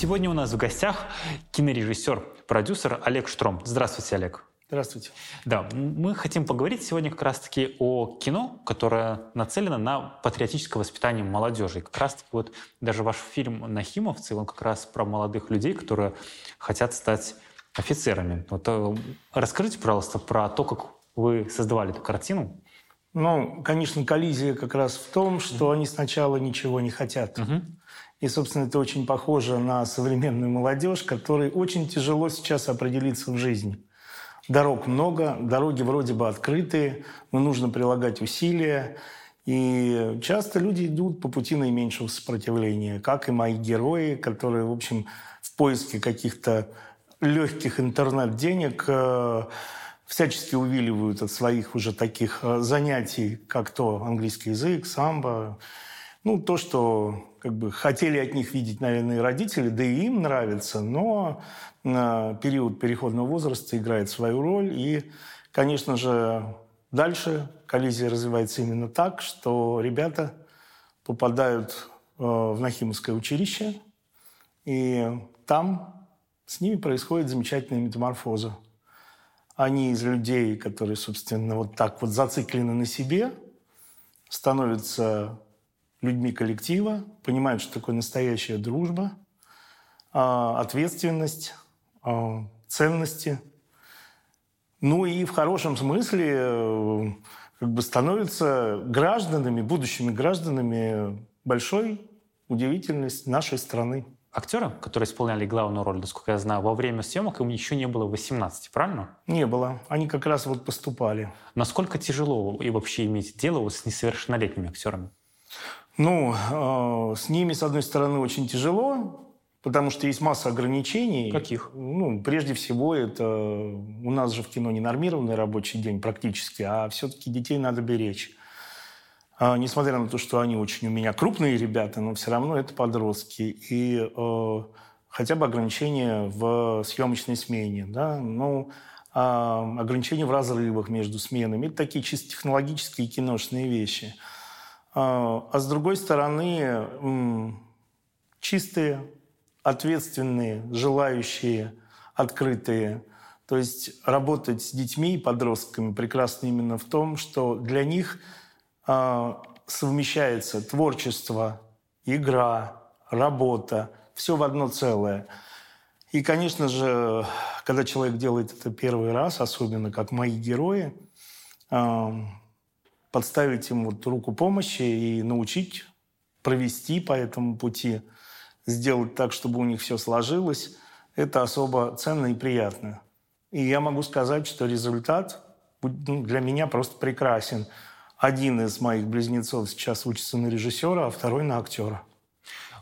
Сегодня у нас в гостях кинорежиссер, продюсер Олег Штром. Здравствуйте, Олег. Здравствуйте. Да, мы хотим поговорить сегодня как раз-таки о кино, которое нацелено на патриотическое воспитание молодежи. И как раз-таки вот даже ваш фильм «Нахимовцы», он как раз про молодых людей, которые хотят стать офицерами. Вот э, расскажите, пожалуйста, про то, как вы создавали эту картину. Ну, конечно, коллизия как раз в том, что mm-hmm. они сначала ничего не хотят. Mm-hmm. И, собственно, это очень похоже на современную молодежь, которой очень тяжело сейчас определиться в жизни. Дорог много, дороги вроде бы открытые, но нужно прилагать усилия. И часто люди идут по пути наименьшего сопротивления, как и мои герои, которые, в общем, в поиске каких-то легких интернет-денег э, всячески увиливают от своих уже таких э, занятий, как то английский язык, самбо. Ну, то, что как бы хотели от них видеть, наверное, и родители, да и им нравится, но период переходного возраста играет свою роль. И, конечно же, дальше коллизия развивается именно так, что ребята попадают э, в Нахимовское училище, и там с ними происходит замечательная метаморфоза. Они из людей, которые, собственно, вот так вот зациклены на себе, становятся людьми коллектива, понимают, что такое настоящая дружба, а, ответственность, а, ценности. Ну и в хорошем смысле э, как бы становятся гражданами, будущими гражданами большой удивительность нашей страны. Актеры, которые исполняли главную роль, насколько я знаю, во время съемок им еще не было 18, правильно? Не было. Они как раз вот поступали. Насколько тяжело и вообще иметь дело вот с несовершеннолетними актерами? Ну, э, с ними, с одной стороны, очень тяжело, Потому что есть масса ограничений. Каких? Ну, прежде всего, это у нас же в кино не нормированный рабочий день практически, а все-таки детей надо беречь. А, несмотря на то, что они очень у меня крупные ребята, но все равно это подростки. И э, хотя бы ограничения в съемочной смене. Да? Ну, э, ограничения в разрывах между сменами. Это такие чисто технологические киношные вещи. Э, а с другой стороны, э, чистые ответственные, желающие, открытые. То есть работать с детьми и подростками прекрасно именно в том, что для них совмещается творчество, игра, работа, все в одно целое. И, конечно же, когда человек делает это первый раз, особенно как мои герои, э, подставить им вот руку помощи и научить провести по этому пути – сделать так, чтобы у них все сложилось, это особо ценно и приятно. И я могу сказать, что результат ну, для меня просто прекрасен. Один из моих близнецов сейчас учится на режиссера, а второй на актера.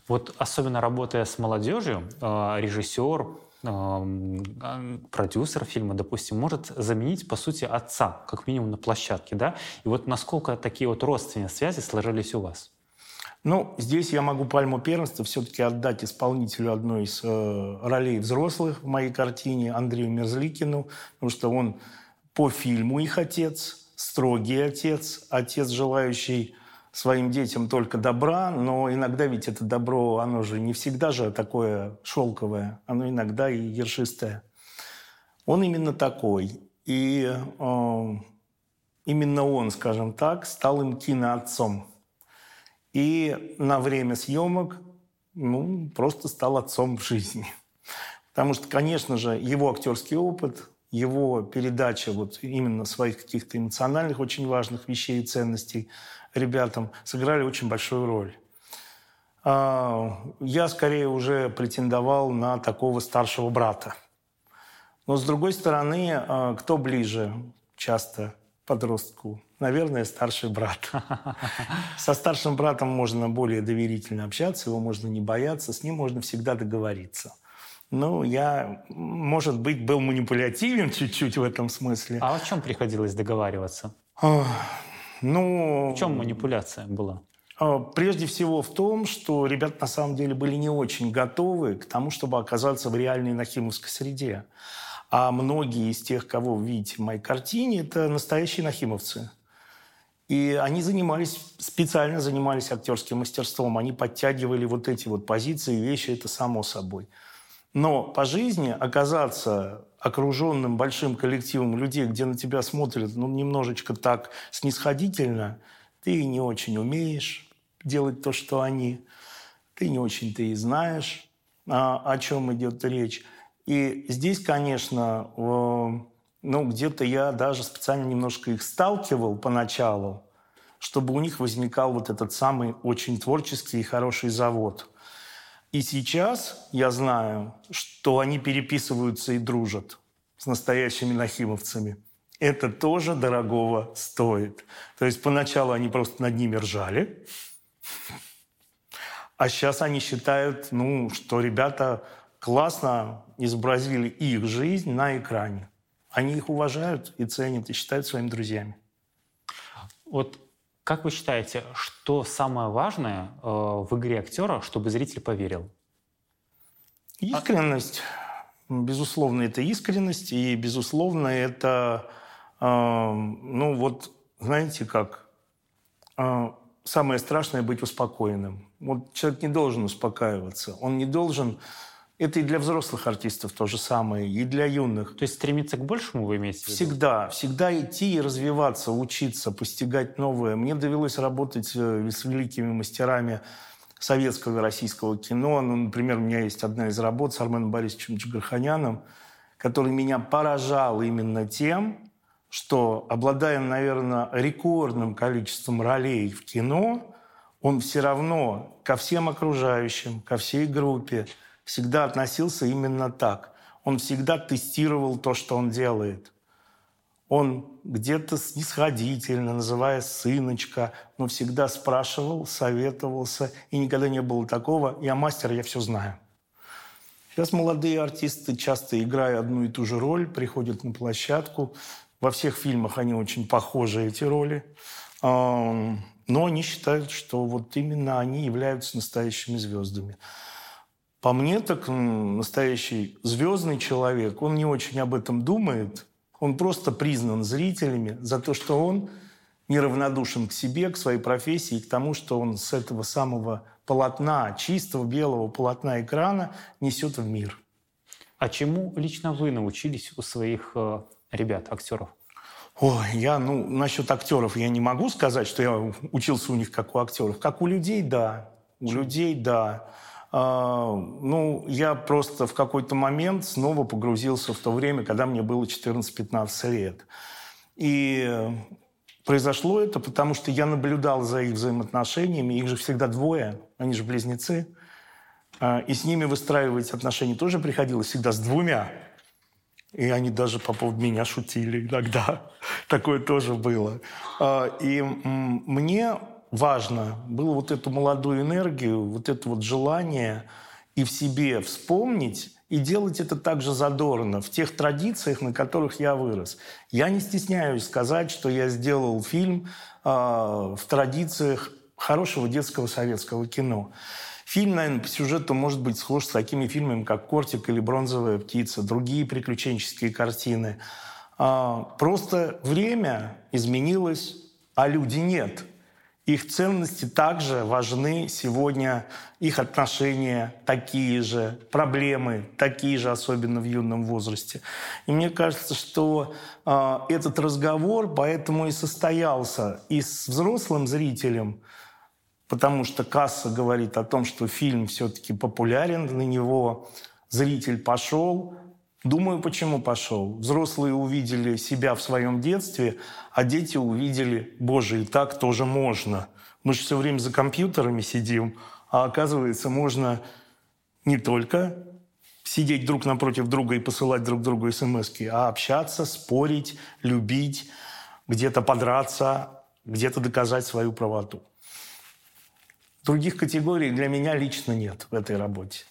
Вот особенно работая с молодежью, э, режиссер, э, продюсер фильма, допустим, может заменить, по сути, отца, как минимум на площадке, да? И вот насколько такие вот родственные связи сложились у вас? Ну, здесь я могу пальму первенства все-таки отдать исполнителю одной из э, ролей взрослых в моей картине, Андрею Мерзликину, потому что он по фильму их отец, строгий отец, отец, желающий своим детям только добра, но иногда ведь это добро, оно же не всегда же такое шелковое, оно иногда и ершистое. Он именно такой. И э, именно он, скажем так, стал им киноотцом. И на время съемок ну, просто стал отцом в жизни. Потому что, конечно же, его актерский опыт, его передача вот именно своих каких-то эмоциональных, очень важных вещей и ценностей ребятам сыграли очень большую роль. А, я скорее уже претендовал на такого старшего брата. Но с другой стороны, а, кто ближе часто подростку? Наверное, старший брат. Со старшим братом можно более доверительно общаться, его можно не бояться, с ним можно всегда договориться. Ну, я, может быть, был манипулятивен чуть-чуть в этом смысле. А о чем приходилось договариваться? Ну... В чем манипуляция была? А, прежде всего в том, что ребята на самом деле были не очень готовы к тому, чтобы оказаться в реальной нахимовской среде. А многие из тех, кого вы видите в моей картине, это настоящие нахимовцы. И они занимались, специально занимались актерским мастерством. Они подтягивали вот эти вот позиции и вещи, это само собой. Но по жизни оказаться окруженным большим коллективом людей, где на тебя смотрят ну, немножечко так снисходительно, ты не очень умеешь делать то, что они, ты не очень ты и знаешь, а, о чем идет речь. И здесь, конечно, ну, где-то я даже специально немножко их сталкивал поначалу, чтобы у них возникал вот этот самый очень творческий и хороший завод. И сейчас я знаю, что они переписываются и дружат с настоящими нахимовцами. Это тоже дорогого стоит. То есть поначалу они просто над ними ржали, а сейчас они считают, ну, что ребята классно изобразили их жизнь на экране. Они их уважают и ценят, и считают своими друзьями. Вот как вы считаете, что самое важное э, в игре актера, чтобы зритель поверил? Искренность. Безусловно, это искренность, и, безусловно, это, э, ну вот, знаете как, э, самое страшное быть успокоенным. Вот человек не должен успокаиваться, он не должен это и для взрослых артистов то же самое, и для юных. То есть стремиться к большему вы имеете в виду? Всегда. Всегда идти и развиваться, учиться, постигать новое. Мне довелось работать э, с великими мастерами советского и российского кино. Ну, например, у меня есть одна из работ с Арменом Борисовичем Чагарханяном, который меня поражал именно тем, что, обладая, наверное, рекордным количеством ролей в кино, он все равно ко всем окружающим, ко всей группе – всегда относился именно так. Он всегда тестировал то, что он делает. Он где-то снисходительно, называя сыночка, но всегда спрашивал, советовался, и никогда не было такого «я мастер, я все знаю». Сейчас молодые артисты, часто играя одну и ту же роль, приходят на площадку. Во всех фильмах они очень похожи, эти роли. Но они считают, что вот именно они являются настоящими звездами. По мне, так настоящий звездный человек, он не очень об этом думает. Он просто признан зрителями за то, что он неравнодушен к себе, к своей профессии и к тому, что он с этого самого полотна, чистого белого полотна экрана несет в мир. А чему лично вы научились у своих э, ребят, актеров? Ой, я, ну, насчет актеров я не могу сказать, что я учился у них как у актеров. Как у людей, да. У людей, да. А, ну, я просто в какой-то момент снова погрузился в то время, когда мне было 14-15 лет. И произошло это, потому что я наблюдал за их взаимоотношениями. Их же всегда двое, они же близнецы. А, и с ними выстраивать отношения тоже приходилось всегда с двумя. И они даже по поводу меня шутили иногда. Такое тоже было. А, и мне важно было вот эту молодую энергию, вот это вот желание и в себе вспомнить, и делать это также задорно, в тех традициях, на которых я вырос. Я не стесняюсь сказать, что я сделал фильм э, в традициях хорошего детского советского кино. Фильм, наверное, по сюжету может быть схож с такими фильмами, как «Кортик» или «Бронзовая птица», другие приключенческие картины. А, просто время изменилось, а люди нет – их ценности также важны сегодня, их отношения такие же, проблемы такие же, особенно в юном возрасте. И мне кажется, что э, этот разговор поэтому и состоялся и с взрослым зрителем, потому что касса говорит о том, что фильм все-таки популярен, на него зритель пошел, Думаю, почему пошел. Взрослые увидели себя в своем детстве, а дети увидели, боже, и так тоже можно. Мы же все время за компьютерами сидим, а оказывается, можно не только сидеть друг напротив друга и посылать друг другу смс а общаться, спорить, любить, где-то подраться, где-то доказать свою правоту. Других категорий для меня лично нет в этой работе.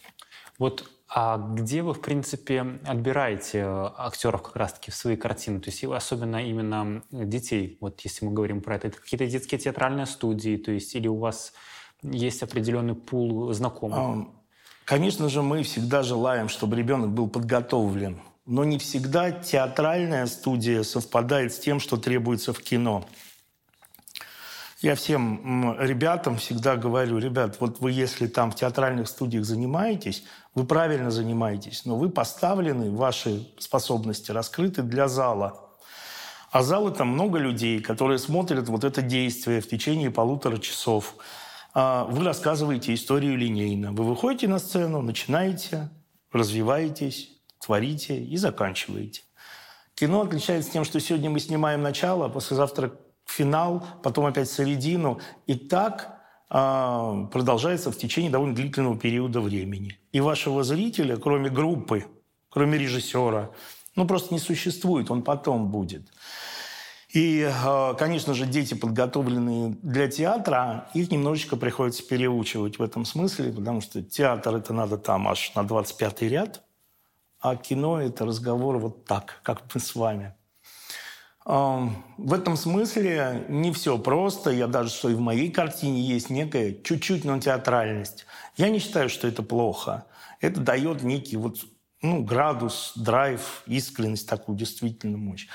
Вот а где вы, в принципе, отбираете э, актеров как раз-таки в свои картины? То есть особенно именно детей, вот если мы говорим про это, это какие-то детские театральные студии, то есть или у вас есть определенный пул знакомых? Конечно же, мы всегда желаем, чтобы ребенок был подготовлен. Но не всегда театральная студия совпадает с тем, что требуется в кино. Я всем ребятам всегда говорю, ребят, вот вы если там в театральных студиях занимаетесь, вы правильно занимаетесь, но вы поставлены, ваши способности раскрыты для зала. А зал это много людей, которые смотрят вот это действие в течение полутора часов. А вы рассказываете историю линейно. Вы выходите на сцену, начинаете, развиваетесь, творите и заканчиваете. Кино отличается тем, что сегодня мы снимаем начало, а послезавтра финал, потом опять середину. И так э, продолжается в течение довольно длительного периода времени. И вашего зрителя, кроме группы, кроме режиссера, ну просто не существует, он потом будет. И, э, конечно же, дети, подготовленные для театра, их немножечко приходится переучивать в этом смысле, потому что театр это надо там аж на 25-й ряд, а кино это разговор вот так, как мы с вами. В этом смысле не все просто. Я даже, что и в моей картине есть некая чуть-чуть, но театральность. Я не считаю, что это плохо. Это дает некий вот, ну, градус, драйв, искренность, такую действительно мощь.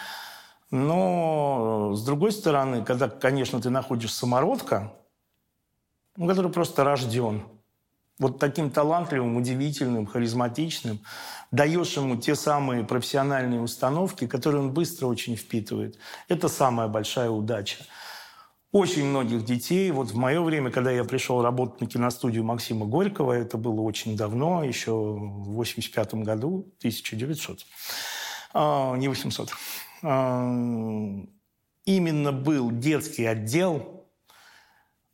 Но, с другой стороны, когда, конечно, ты находишь самородка, ну, который просто рожден, вот таким талантливым, удивительным, харизматичным, даешь ему те самые профессиональные установки, которые он быстро очень впитывает. Это самая большая удача. Очень многих детей, вот в мое время, когда я пришел работать на киностудию Максима Горького, это было очень давно, еще в 85 году, 1900, а, не 800, а, именно был детский отдел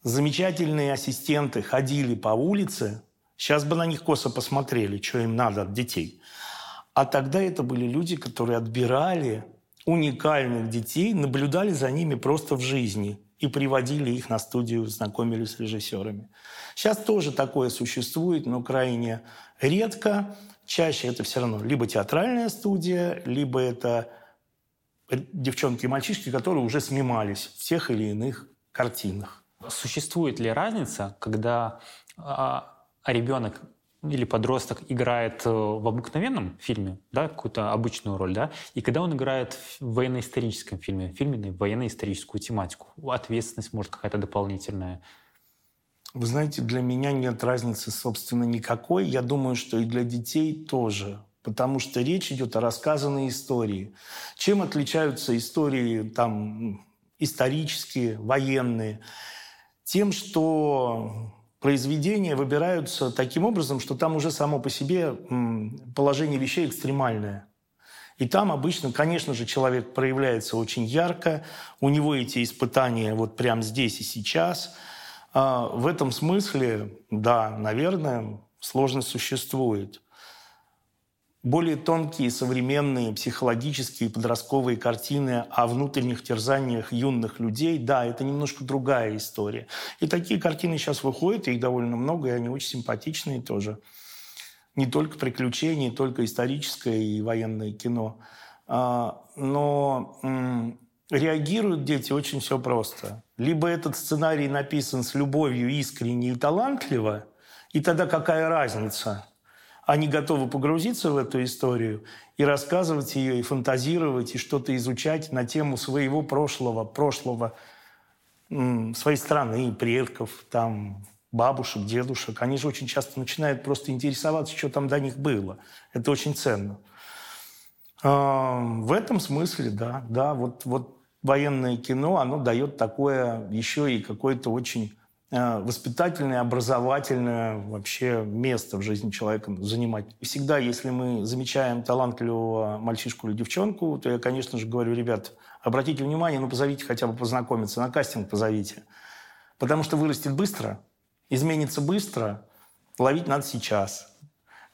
замечательные ассистенты ходили по улице, сейчас бы на них косо посмотрели, что им надо от детей. А тогда это были люди, которые отбирали уникальных детей, наблюдали за ними просто в жизни и приводили их на студию, знакомились с режиссерами. Сейчас тоже такое существует, но крайне редко. Чаще это все равно либо театральная студия, либо это девчонки и мальчишки, которые уже снимались в тех или иных картинах. Существует ли разница, когда а, ребенок или подросток играет э, в обыкновенном фильме, да, какую-то обычную роль, да, и когда он играет в военно-историческом фильме, в фильме на военно-историческую тематику, ответственность может какая-то дополнительная. Вы знаете, для меня нет разницы, собственно, никакой. Я думаю, что и для детей тоже. Потому что речь идет о рассказанной истории. Чем отличаются истории там, исторические, военные? Тем, что произведения выбираются таким образом, что там уже само по себе положение вещей экстремальное. И там обычно, конечно же, человек проявляется очень ярко, у него эти испытания вот прямо здесь и сейчас. А в этом смысле, да, наверное, сложность существует более тонкие современные психологические подростковые картины о внутренних терзаниях юных людей, да, это немножко другая история. И такие картины сейчас выходят, их довольно много, и они очень симпатичные тоже. Не только приключения, не только историческое и военное кино. А, но реагируют дети очень все просто. Либо этот сценарий написан с любовью, искренне и талантливо, и тогда какая разница – они готовы погрузиться в эту историю и рассказывать ее, и фантазировать, и что-то изучать на тему своего прошлого, прошлого своей страны, предков, там, бабушек, дедушек. Они же очень часто начинают просто интересоваться, что там до них было. Это очень ценно. А, в этом смысле, да, да, вот, вот военное кино, оно дает такое еще и какое-то очень воспитательное, образовательное вообще место в жизни человека занимать. Всегда, если мы замечаем талантливого мальчишку или девчонку, то я, конечно же, говорю, ребят, обратите внимание, ну позовите хотя бы познакомиться, на кастинг позовите. Потому что вырастет быстро, изменится быстро, ловить надо сейчас.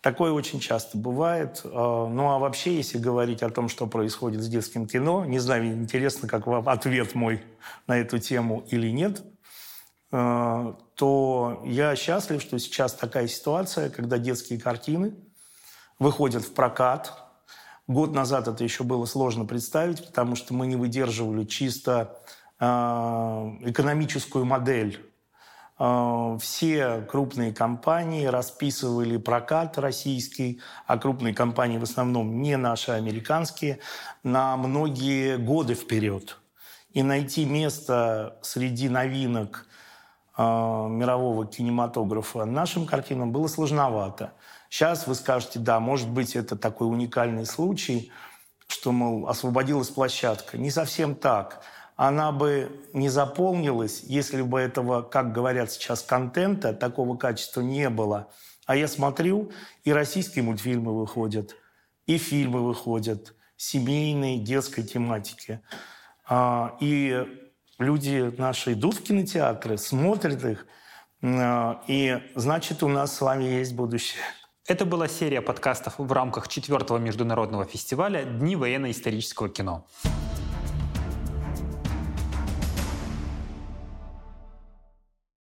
Такое очень часто бывает. Э, ну а вообще, если говорить о том, что происходит с детским кино, не знаю, интересно, как вам ответ мой на эту тему или нет – Э, то я счастлив, что сейчас такая ситуация, когда детские картины выходят в прокат. Год назад это еще было сложно представить, потому что мы не выдерживали чисто э, экономическую модель. Э, все крупные компании расписывали прокат российский, а крупные компании в основном не наши, а американские, на многие годы вперед. и найти место среди новинок э, мирового кинематографа нашим картинам было сложновато. Сейчас вы скажете, да, может быть, это такой уникальный случай, что, мол, освободилась площадка. Не совсем так. Она бы не заполнилась, если бы этого, как говорят сейчас, контента такого качества не было. А я смотрю, и российские мультфильмы выходят, и фильмы выходят, семейной, детской тематики. А, и люди наши идут в кинотеатры, смотрят их, а, и значит, у нас с вами есть будущее. Это была серия подкастов в рамках четвертого международного фестиваля «Дни военно-исторического кино».